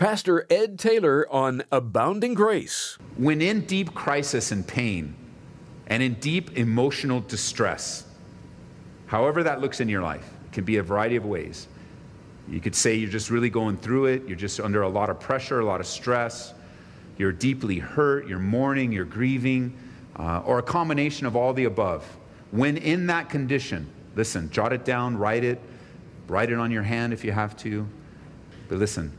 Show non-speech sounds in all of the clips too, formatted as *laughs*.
Pastor Ed Taylor on Abounding Grace. When in deep crisis and pain, and in deep emotional distress, however that looks in your life, it can be a variety of ways. You could say you're just really going through it, you're just under a lot of pressure, a lot of stress, you're deeply hurt, you're mourning, you're grieving, uh, or a combination of all the above. When in that condition, listen, jot it down, write it, write it on your hand if you have to. But listen,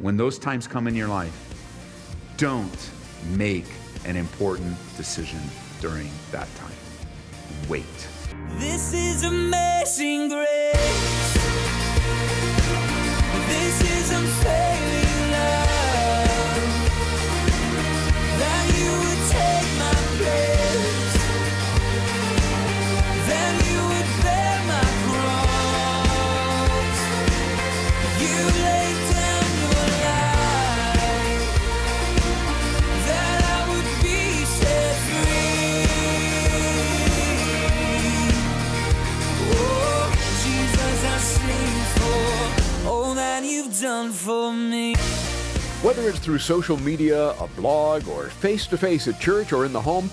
when those times come in your life, don't make an important decision during that time. Wait. This is amazing grace. Through social media, a blog, or face to face at church or in the home,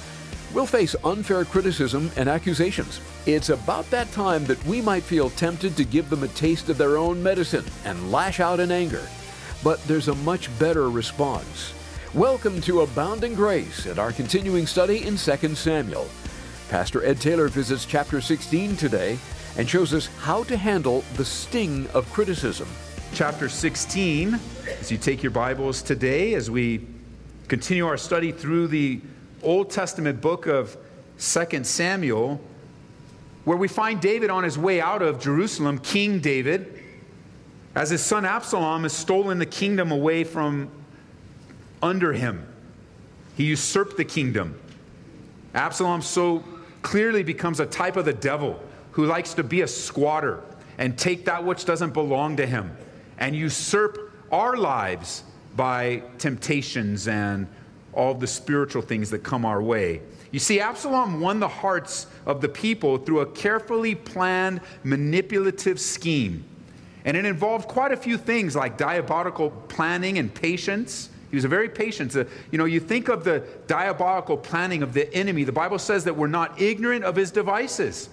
we'll face unfair criticism and accusations. It's about that time that we might feel tempted to give them a taste of their own medicine and lash out in anger. But there's a much better response. Welcome to Abounding Grace and our continuing study in 2 Samuel. Pastor Ed Taylor visits chapter 16 today and shows us how to handle the sting of criticism. Chapter 16 as you take your Bibles today, as we continue our study through the Old Testament book of 2 Samuel, where we find David on his way out of Jerusalem, King David, as his son Absalom has stolen the kingdom away from under him. He usurped the kingdom. Absalom so clearly becomes a type of the devil who likes to be a squatter and take that which doesn't belong to him and usurp our lives by temptations and all the spiritual things that come our way. You see, Absalom won the hearts of the people through a carefully planned, manipulative scheme. And it involved quite a few things like diabolical planning and patience. He was very patient. Uh, you know, you think of the diabolical planning of the enemy. The Bible says that we're not ignorant of his devices.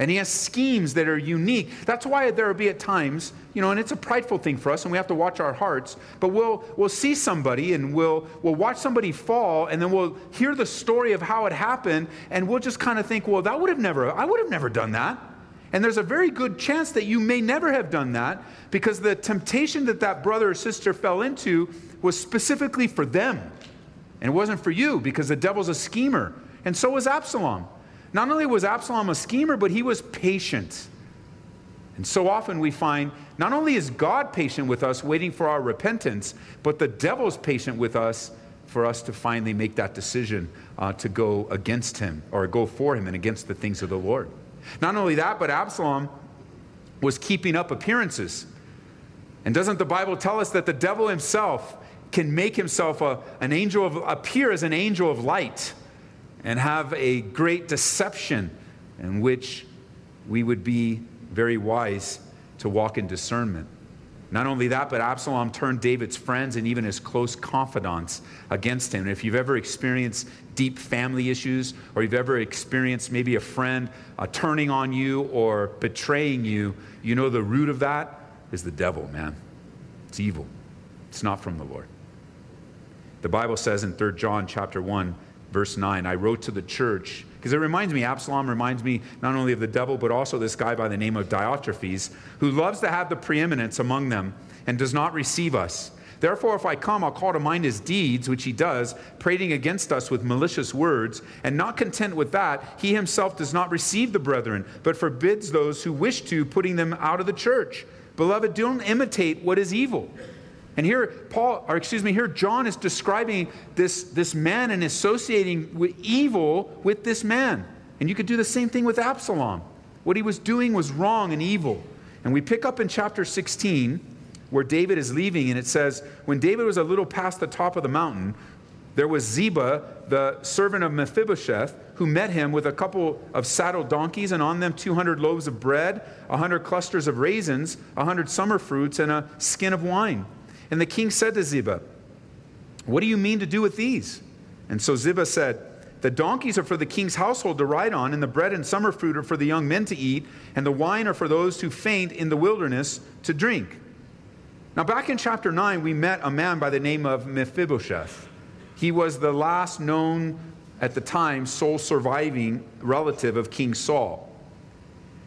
And he has schemes that are unique. That's why there will be at times, you know, and it's a prideful thing for us, and we have to watch our hearts. But we'll we'll see somebody and we'll we'll watch somebody fall, and then we'll hear the story of how it happened, and we'll just kind of think, well, that would have never, I would have never done that. And there's a very good chance that you may never have done that because the temptation that that brother or sister fell into was specifically for them. And it wasn't for you because the devil's a schemer. And so was Absalom. Not only was Absalom a schemer, but he was patient. And so often we find not only is God patient with us, waiting for our repentance, but the devil's patient with us for us to finally make that decision uh, to go against him or go for him and against the things of the Lord. Not only that, but Absalom was keeping up appearances. And doesn't the Bible tell us that the devil himself can make himself a, an angel of, appear as an angel of light and have a great deception in which we would be very wise to walk in discernment. Not only that, but Absalom turned David's friends and even his close confidants against him. And if you've ever experienced deep family issues, or you've ever experienced maybe a friend uh, turning on you or betraying you, you know the root of that is the devil, man. It's evil. It's not from the Lord. The Bible says in 3 John chapter 1, verse 9, I wrote to the church, because it reminds me, Absalom reminds me not only of the devil, but also this guy by the name of Diotrephes, who loves to have the preeminence among them and does not receive us. Therefore, if I come, I'll call to mind his deeds, which he does, prating against us with malicious words. And not content with that, he himself does not receive the brethren, but forbids those who wish to, putting them out of the church. Beloved, don't imitate what is evil. And here, Paul, or excuse me, here John is describing this, this man and associating with evil with this man. And you could do the same thing with Absalom. What he was doing was wrong and evil. And we pick up in chapter 16 where David is leaving, and it says, When David was a little past the top of the mountain, there was Ziba, the servant of Mephibosheth, who met him with a couple of saddled donkeys, and on them 200 loaves of bread, 100 clusters of raisins, 100 summer fruits, and a skin of wine. And the king said to Ziba, What do you mean to do with these? And so Ziba said, The donkeys are for the king's household to ride on, and the bread and summer fruit are for the young men to eat, and the wine are for those who faint in the wilderness to drink. Now, back in chapter 9, we met a man by the name of Mephibosheth. He was the last known at the time sole surviving relative of King Saul.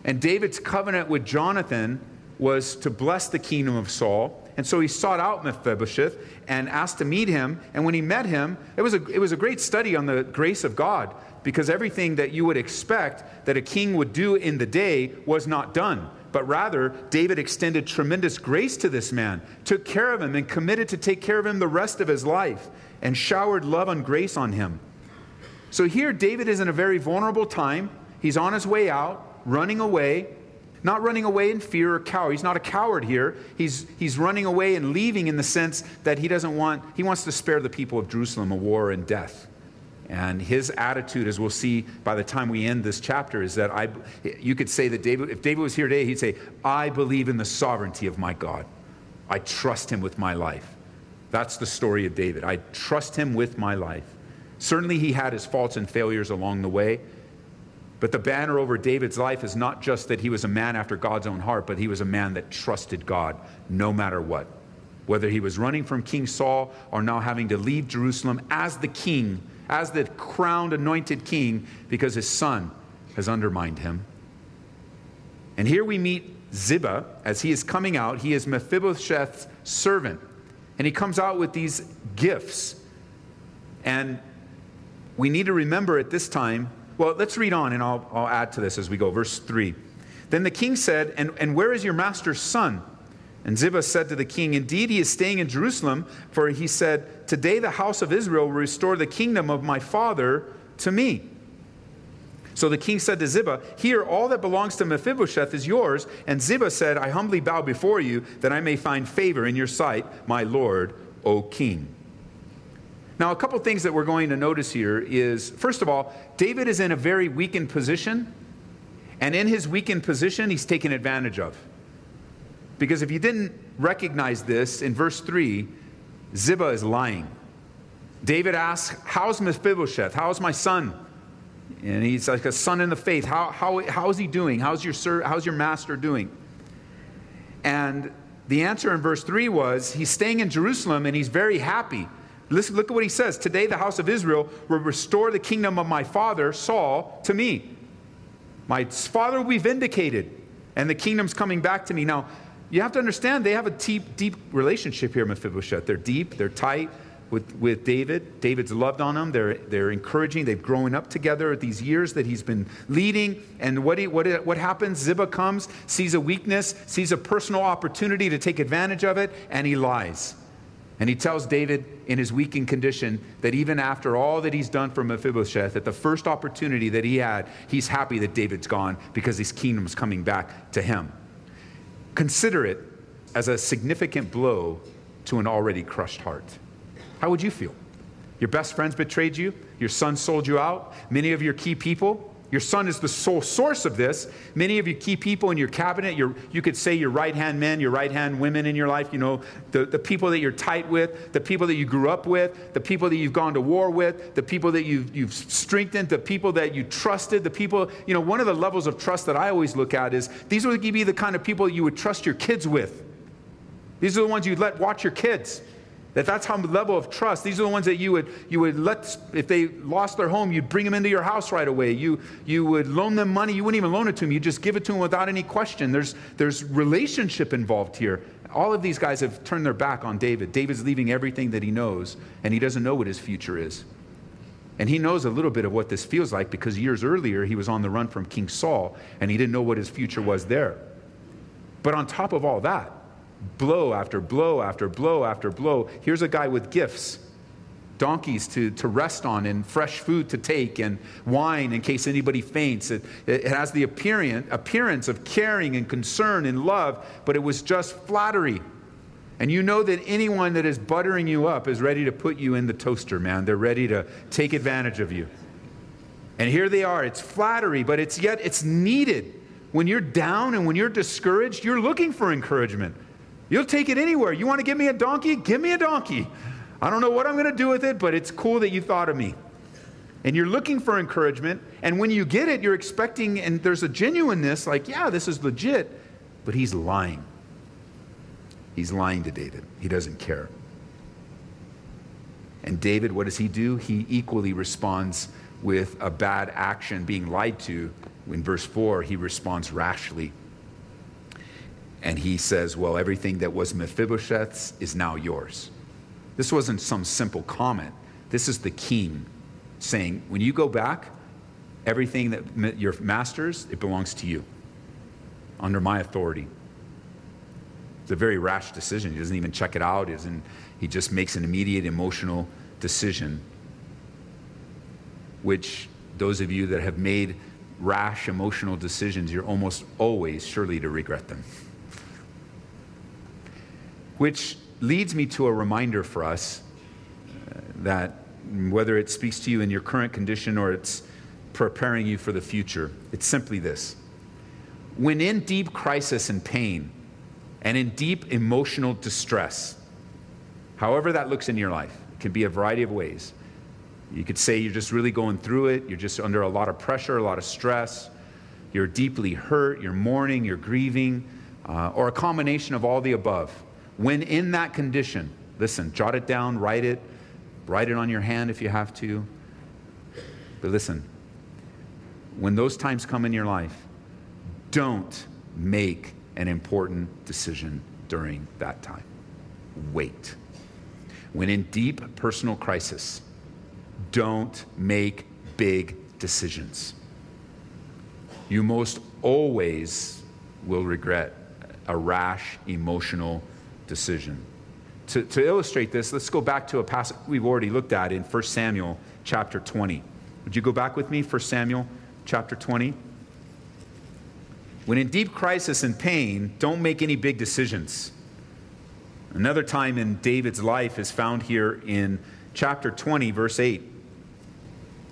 And David's covenant with Jonathan was to bless the kingdom of Saul. And so he sought out Mephibosheth and asked to meet him. And when he met him, it was a, it was a great study on the grace of God because everything that you would expect that a king would do in the day was not done. But rather, David extended tremendous grace to this man, took care of him, and committed to take care of him the rest of his life, and showered love and grace on him. So here, David is in a very vulnerable time. He's on his way out, running away, not running away in fear or cower. He's not a coward here. He's, he's running away and leaving in the sense that he doesn't want, he wants to spare the people of Jerusalem a war and death. And his attitude, as we'll see by the time we end this chapter, is that I, you could say that David, if David was here today, he'd say, I believe in the sovereignty of my God. I trust him with my life. That's the story of David. I trust him with my life. Certainly, he had his faults and failures along the way. But the banner over David's life is not just that he was a man after God's own heart, but he was a man that trusted God no matter what. Whether he was running from King Saul or now having to leave Jerusalem as the king, as the crowned anointed king, because his son has undermined him. And here we meet Ziba as he is coming out. He is Mephibosheth's servant. And he comes out with these gifts. And we need to remember at this time well, let's read on and I'll, I'll add to this as we go. Verse 3. Then the king said, and, and where is your master's son? And Ziba said to the king, Indeed, he is staying in Jerusalem, for he said, Today the house of Israel will restore the kingdom of my father to me. So the king said to Ziba, Here, all that belongs to Mephibosheth is yours. And Ziba said, I humbly bow before you that I may find favor in your sight, my lord, O king. Now, a couple things that we're going to notice here is first of all, David is in a very weakened position, and in his weakened position, he's taken advantage of. Because if you didn't recognize this, in verse 3, Ziba is lying. David asks, How's Mephibosheth? How's my son? And he's like a son in the faith. How, how, how is he doing? How's your, sir, how's your master doing? And the answer in verse 3 was, He's staying in Jerusalem and he's very happy. Listen, look at what he says. Today, the house of Israel will restore the kingdom of my father, Saul, to me. My father will be vindicated, and the kingdom's coming back to me. Now, you have to understand, they have a deep, deep relationship here, Mephibosheth. They're deep, they're tight with, with David. David's loved on them. They're, they're encouraging. They've grown up together these years that he's been leading. And what, he, what, what happens? Ziba comes, sees a weakness, sees a personal opportunity to take advantage of it, and he lies. And he tells David in his weakened condition that even after all that he's done for Mephibosheth, at the first opportunity that he had, he's happy that David's gone because his kingdom's coming back to him. Consider it as a significant blow to an already crushed heart. How would you feel? Your best friends betrayed you, your son sold you out, many of your key people your son is the sole source of this. Many of you key people in your cabinet, your, you could say your right hand men, your right hand women in your life, you know, the, the people that you're tight with, the people that you grew up with, the people that you've gone to war with, the people that you've, you've strengthened, the people that you trusted, the people, you know, one of the levels of trust that I always look at is these would be the kind of people you would trust your kids with. These are the ones you'd let watch your kids. That that's how level of trust. These are the ones that you would you would let if they lost their home, you'd bring them into your house right away. You you would loan them money. You wouldn't even loan it to them. You just give it to them without any question. There's there's relationship involved here. All of these guys have turned their back on David. David's leaving everything that he knows, and he doesn't know what his future is. And he knows a little bit of what this feels like because years earlier he was on the run from King Saul, and he didn't know what his future was there. But on top of all that, blow after blow after blow after blow. Here's a guy with gifts donkeys to, to rest on and fresh food to take and wine in case anybody faints. It, it has the appearance, appearance of caring and concern and love, but it was just flattery. And you know that anyone that is buttering you up is ready to put you in the toaster, man. They're ready to take advantage of you. And here they are. It's flattery, but it's yet it's needed. When you're down and when you're discouraged, you're looking for encouragement. You'll take it anywhere. You want to give me a donkey? Give me a donkey. I don't know what I'm going to do with it, but it's cool that you thought of me. And you're looking for encouragement. And when you get it, you're expecting, and there's a genuineness like, yeah, this is legit. But he's lying. He's lying to David. He doesn't care. And David, what does he do? He equally responds with a bad action being lied to. In verse 4, he responds rashly. And he says, Well, everything that was Mephibosheth's is now yours. This wasn't some simple comment. This is the king saying, When you go back, everything that your master's, it belongs to you under my authority. It's a very rash decision. He doesn't even check it out. He, he just makes an immediate emotional decision, which those of you that have made rash emotional decisions, you're almost always surely to regret them. Which leads me to a reminder for us uh, that whether it speaks to you in your current condition or it's preparing you for the future, it's simply this. When in deep crisis and pain, and in deep emotional distress, however that looks in your life, it can be a variety of ways. You could say you're just really going through it, you're just under a lot of pressure, a lot of stress, you're deeply hurt, you're mourning, you're grieving, uh, or a combination of all the above. When in that condition, listen, jot it down, write it, write it on your hand if you have to. But listen, when those times come in your life, don't make an important decision during that time. Wait. When in deep personal crisis, don't make big decisions. You most always will regret a rash, emotional decision. To, to illustrate this, let's go back to a passage we've already looked at in 1 Samuel chapter 20. Would you go back with me, 1 Samuel chapter 20? When in deep crisis and pain, don't make any big decisions. Another time in David's life is found here in chapter 20, verse 8.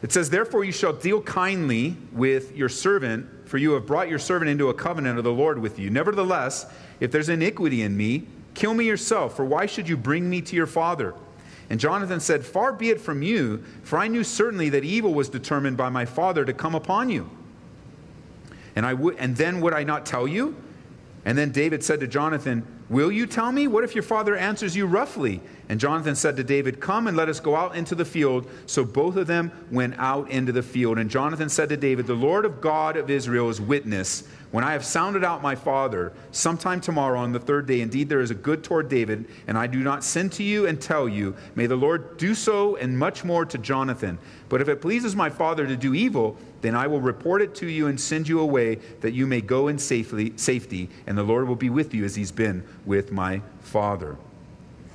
It says, Therefore you shall deal kindly with your servant, for you have brought your servant into a covenant of the Lord with you. Nevertheless, if there's iniquity in me, kill me yourself, for why should you bring me to your father? And Jonathan said, Far be it from you, for I knew certainly that evil was determined by my father to come upon you. And, I would, and then would I not tell you? And then David said to Jonathan, Will you tell me? What if your father answers you roughly? And Jonathan said to David, Come and let us go out into the field. So both of them went out into the field. And Jonathan said to David, The Lord of God of Israel is witness. When I have sounded out my father, sometime tomorrow on the third day, indeed there is a good toward David, and I do not send to you and tell you, may the Lord do so and much more to Jonathan. But if it pleases my father to do evil, then I will report it to you and send you away that you may go in safely, safety, and the Lord will be with you as he's been with my father.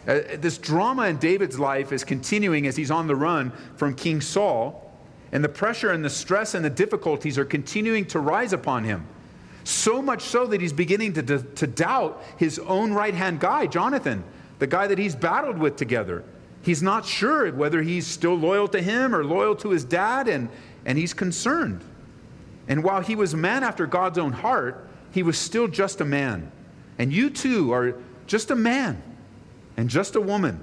Uh, this drama in David's life is continuing as he's on the run from King Saul, and the pressure and the stress and the difficulties are continuing to rise upon him. So much so that he's beginning to, to, to doubt his own right hand guy, Jonathan, the guy that he's battled with together. He's not sure whether he's still loyal to him or loyal to his dad, and, and he's concerned. And while he was a man after God's own heart, he was still just a man. And you too are just a man and just a woman.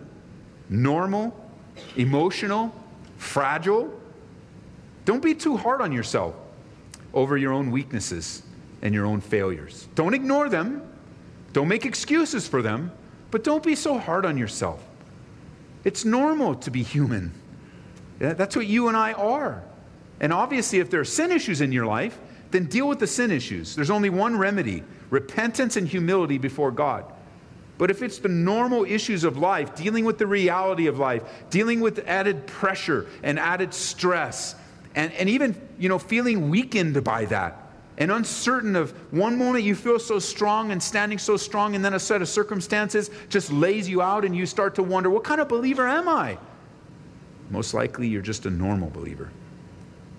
Normal, emotional, fragile. Don't be too hard on yourself over your own weaknesses and your own failures. Don't ignore them. Don't make excuses for them, but don't be so hard on yourself. It's normal to be human. That's what you and I are. And obviously, if there are sin issues in your life, then deal with the sin issues. There's only one remedy repentance and humility before God. But if it's the normal issues of life, dealing with the reality of life, dealing with added pressure and added stress, and, and even you know, feeling weakened by that, and uncertain of one moment you feel so strong and standing so strong, and then a set of circumstances just lays you out, and you start to wonder, what kind of believer am I? Most likely, you're just a normal believer,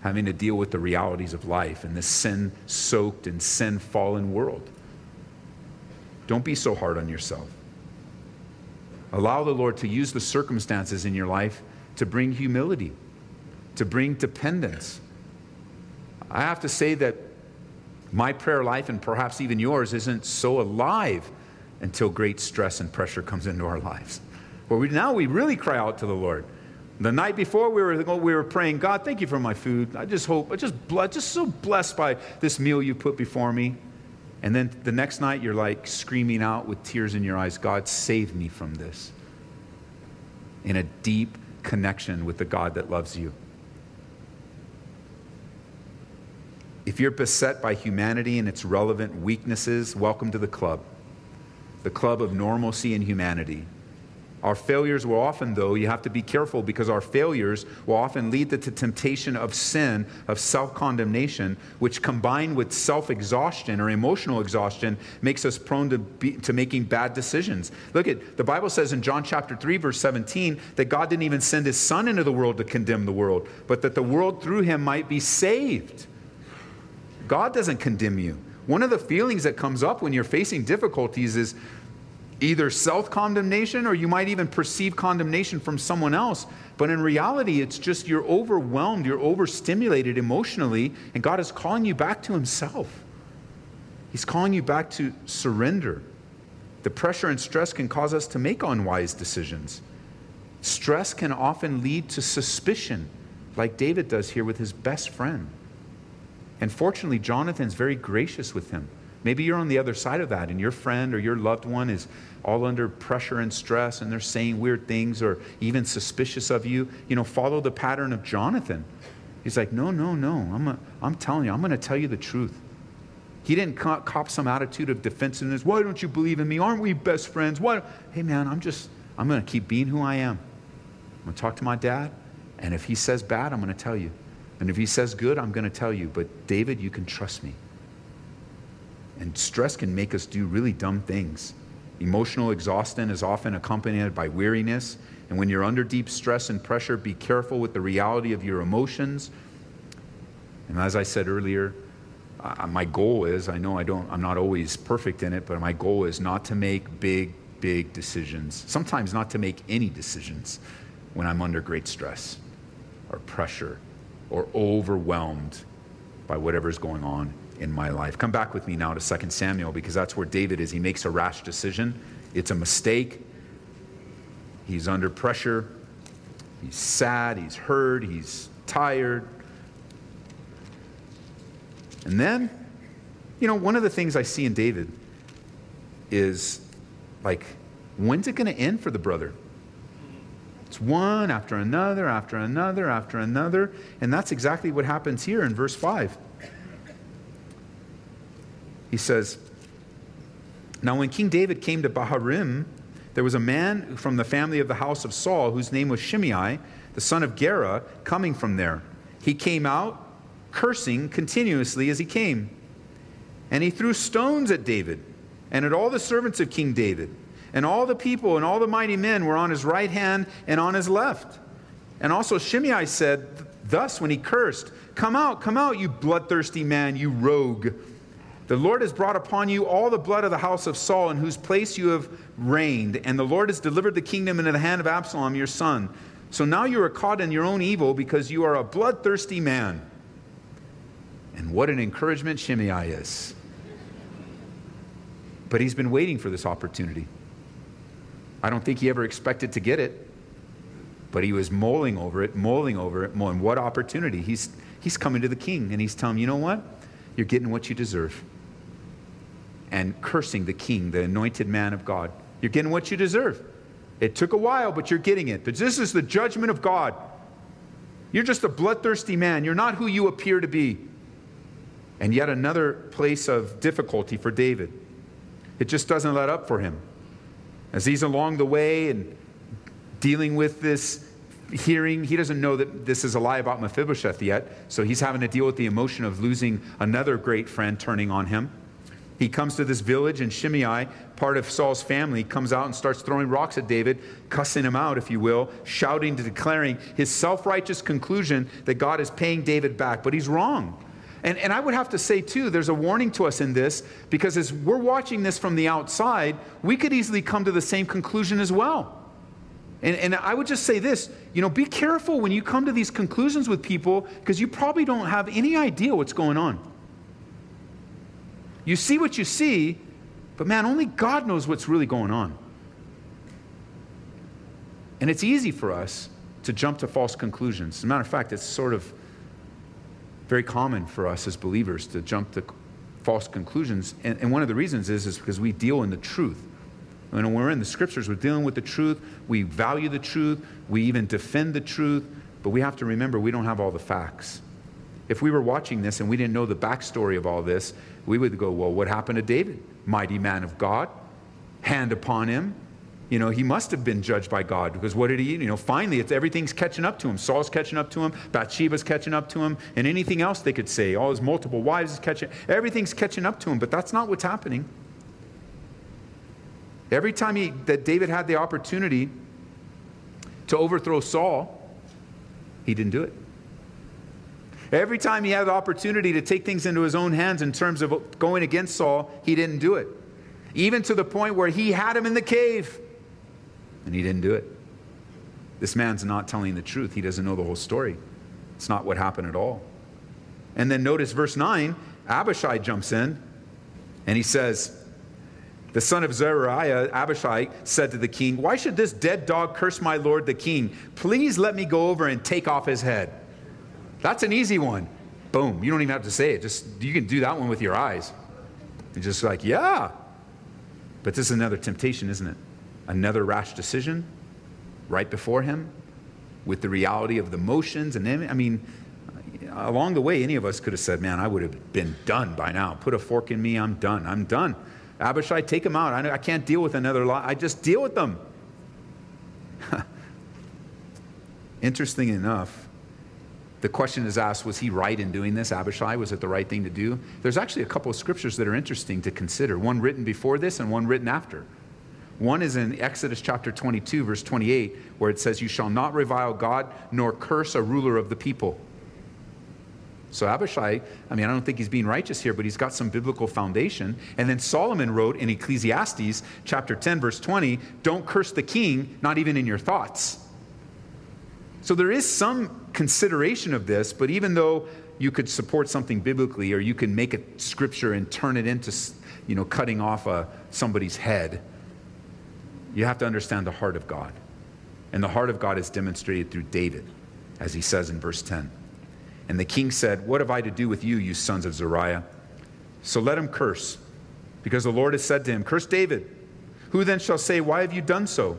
having to deal with the realities of life in this sin soaked and sin fallen world. Don't be so hard on yourself. Allow the Lord to use the circumstances in your life to bring humility, to bring dependence. I have to say that my prayer life, and perhaps even yours, isn't so alive until great stress and pressure comes into our lives. Where we, now we really cry out to the Lord. The night before we were, we were praying, God, thank you for my food. I just hope, I just, just so blessed by this meal you put before me. And then the next night you're like screaming out with tears in your eyes, God, save me from this. In a deep connection with the God that loves you. If you're beset by humanity and its relevant weaknesses, welcome to the club, the club of normalcy and humanity. Our failures will often, though, you have to be careful because our failures will often lead to temptation of sin, of self condemnation, which combined with self exhaustion or emotional exhaustion makes us prone to, be, to making bad decisions. Look at the Bible says in John chapter 3, verse 17, that God didn't even send his son into the world to condemn the world, but that the world through him might be saved. God doesn't condemn you. One of the feelings that comes up when you're facing difficulties is either self condemnation or you might even perceive condemnation from someone else. But in reality, it's just you're overwhelmed, you're overstimulated emotionally, and God is calling you back to Himself. He's calling you back to surrender. The pressure and stress can cause us to make unwise decisions. Stress can often lead to suspicion, like David does here with his best friend. And fortunately, Jonathan's very gracious with him. Maybe you're on the other side of that, and your friend or your loved one is all under pressure and stress, and they're saying weird things or even suspicious of you. You know, follow the pattern of Jonathan. He's like, No, no, no. I'm, a, I'm telling you, I'm going to tell you the truth. He didn't cop some attitude of defensiveness. Why don't you believe in me? Aren't we best friends? Why? Hey, man, I'm just, I'm going to keep being who I am. I'm going to talk to my dad, and if he says bad, I'm going to tell you. And if he says good, I'm going to tell you. But David, you can trust me. And stress can make us do really dumb things. Emotional exhaustion is often accompanied by weariness. And when you're under deep stress and pressure, be careful with the reality of your emotions. And as I said earlier, uh, my goal is I know I don't, I'm not always perfect in it, but my goal is not to make big, big decisions. Sometimes not to make any decisions when I'm under great stress or pressure or overwhelmed by whatever's going on in my life. Come back with me now to 2 Samuel because that's where David is. He makes a rash decision, it's a mistake. He's under pressure. He's sad, he's hurt, he's tired. And then, you know, one of the things I see in David is like, when's it going to end for the brother? It's one after another, after another, after another. And that's exactly what happens here in verse 5. He says, Now when King David came to Bahurim, there was a man from the family of the house of Saul whose name was Shimei, the son of Gera, coming from there. He came out, cursing continuously as he came. And he threw stones at David and at all the servants of King David. And all the people and all the mighty men were on his right hand and on his left. And also Shimei said thus when he cursed, Come out, come out, you bloodthirsty man, you rogue. The Lord has brought upon you all the blood of the house of Saul, in whose place you have reigned, and the Lord has delivered the kingdom into the hand of Absalom, your son. So now you are caught in your own evil because you are a bloodthirsty man. And what an encouragement Shimei is. But he's been waiting for this opportunity. I don't think he ever expected to get it, but he was mulling over it, mulling over it, mulling. What opportunity? He's, he's coming to the king and he's telling him, you know what? You're getting what you deserve. And cursing the king, the anointed man of God. You're getting what you deserve. It took a while, but you're getting it. This is the judgment of God. You're just a bloodthirsty man. You're not who you appear to be. And yet, another place of difficulty for David. It just doesn't let up for him. As he's along the way and dealing with this hearing, he doesn't know that this is a lie about Mephibosheth yet, so he's having to deal with the emotion of losing another great friend turning on him. He comes to this village, and Shimei, part of Saul's family, comes out and starts throwing rocks at David, cussing him out, if you will, shouting, to declaring his self righteous conclusion that God is paying David back. But he's wrong. And, and I would have to say, too, there's a warning to us in this because as we're watching this from the outside, we could easily come to the same conclusion as well. And, and I would just say this you know, be careful when you come to these conclusions with people because you probably don't have any idea what's going on. You see what you see, But man, only God knows what's really going on. And it's easy for us to jump to false conclusions. As a matter of fact, it's sort of very common for us as believers to jump to false conclusions. And, and one of the reasons is, is because we deal in the truth. When we're in the scriptures, we're dealing with the truth. We value the truth. We even defend the truth. But we have to remember we don't have all the facts. If we were watching this and we didn't know the backstory of all this, we would go, well, what happened to David? Mighty man of God, hand upon him. You know, he must have been judged by God because what did he, you know, finally it's everything's catching up to him. Saul's catching up to him, Bathsheba's catching up to him, and anything else they could say. All his multiple wives is catching, everything's catching up to him, but that's not what's happening. Every time he, that David had the opportunity to overthrow Saul, he didn't do it. Every time he had the opportunity to take things into his own hands in terms of going against Saul, he didn't do it. Even to the point where he had him in the cave, and he didn't do it. This man's not telling the truth. He doesn't know the whole story. It's not what happened at all. And then notice verse 9 Abishai jumps in and he says, the son of Zeruiah, Abishai, said to the king, Why should this dead dog curse my lord the king? Please let me go over and take off his head. That's an easy one. Boom. You don't even have to say it. Just you can do that one with your eyes. You're just like, yeah. But this is another temptation, isn't it? Another rash decision right before him with the reality of the motions and I mean, along the way, any of us could have said, Man, I would have been done by now. Put a fork in me, I'm done. I'm done. Abishai, take him out. I, I can't deal with another lie. I just deal with them. *laughs* Interesting enough, the question is asked was he right in doing this? Abishai, was it the right thing to do? There's actually a couple of scriptures that are interesting to consider one written before this and one written after. One is in Exodus chapter 22, verse 28, where it says, You shall not revile God nor curse a ruler of the people. So Abishai, I mean, I don't think he's being righteous here, but he's got some biblical foundation. And then Solomon wrote in Ecclesiastes chapter 10, verse 20, don't curse the king, not even in your thoughts. So there is some consideration of this, but even though you could support something biblically or you can make a scripture and turn it into, you know, cutting off a, somebody's head, you have to understand the heart of God. And the heart of God is demonstrated through David, as he says in verse 10. And the king said, What have I to do with you, you sons of Zeruiah? So let him curse, because the Lord has said to him, Curse David. Who then shall say, Why have you done so?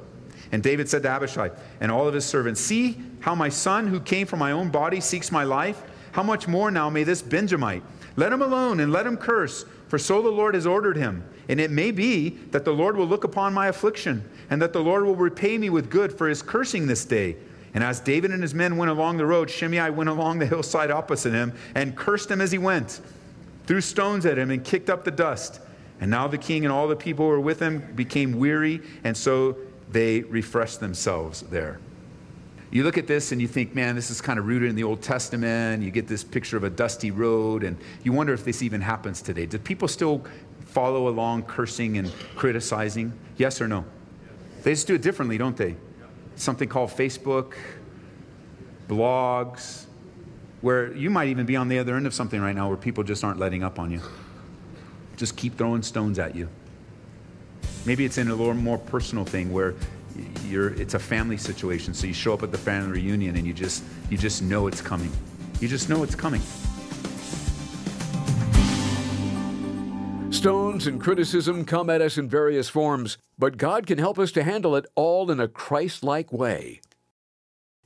And David said to Abishai and all of his servants, See how my son, who came from my own body, seeks my life? How much more now may this Benjamite? Let him alone and let him curse, for so the Lord has ordered him. And it may be that the Lord will look upon my affliction, and that the Lord will repay me with good for his cursing this day. And as David and his men went along the road, Shimei went along the *laughs* hillside opposite him and cursed him as he went, threw stones at him, and kicked up the dust. And now the king and all the people who were with him became weary, and so they refreshed themselves there. You look at this and you think, man, this is kind of rooted in the Old Testament. You get this picture of a dusty road, and you wonder if this even happens today. Do people still follow along cursing and criticizing? Yes or no? They just do it differently, don't they? something called Facebook, blogs, where you might even be on the other end of something right now where people just aren't letting up on you. Just keep throwing stones at you. Maybe it's in a little more personal thing where you're, it's a family situation. So you show up at the family reunion and you just, you just know it's coming. You just know it's coming. Stones and criticism come at us in various forms, but God can help us to handle it all in a Christ like way.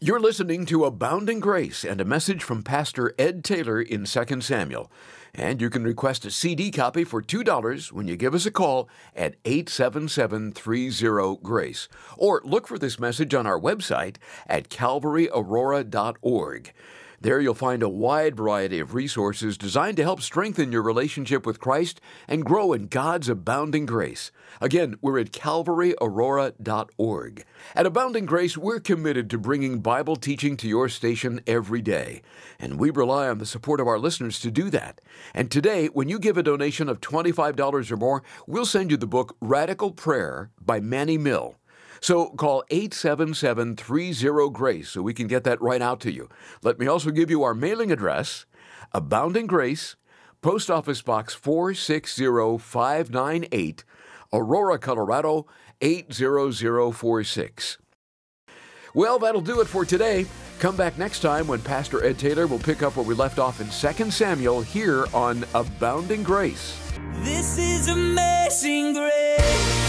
You're listening to Abounding Grace and a message from Pastor Ed Taylor in 2 Samuel. And you can request a CD copy for $2 when you give us a call at 877 30 Grace. Or look for this message on our website at calvaryaurora.org. There you'll find a wide variety of resources designed to help strengthen your relationship with Christ and grow in God's abounding grace. Again, we're at calvaryaurora.org. At Abounding Grace, we're committed to bringing Bible teaching to your station every day, and we rely on the support of our listeners to do that. And today, when you give a donation of $25 or more, we'll send you the book Radical Prayer by Manny Mill. So call 877 30 Grace so we can get that right out to you. Let me also give you our mailing address Abounding Grace, Post Office Box 460598, Aurora, Colorado 80046. Well, that'll do it for today. Come back next time when Pastor Ed Taylor will pick up where we left off in 2 Samuel here on Abounding Grace. This is amazing grace.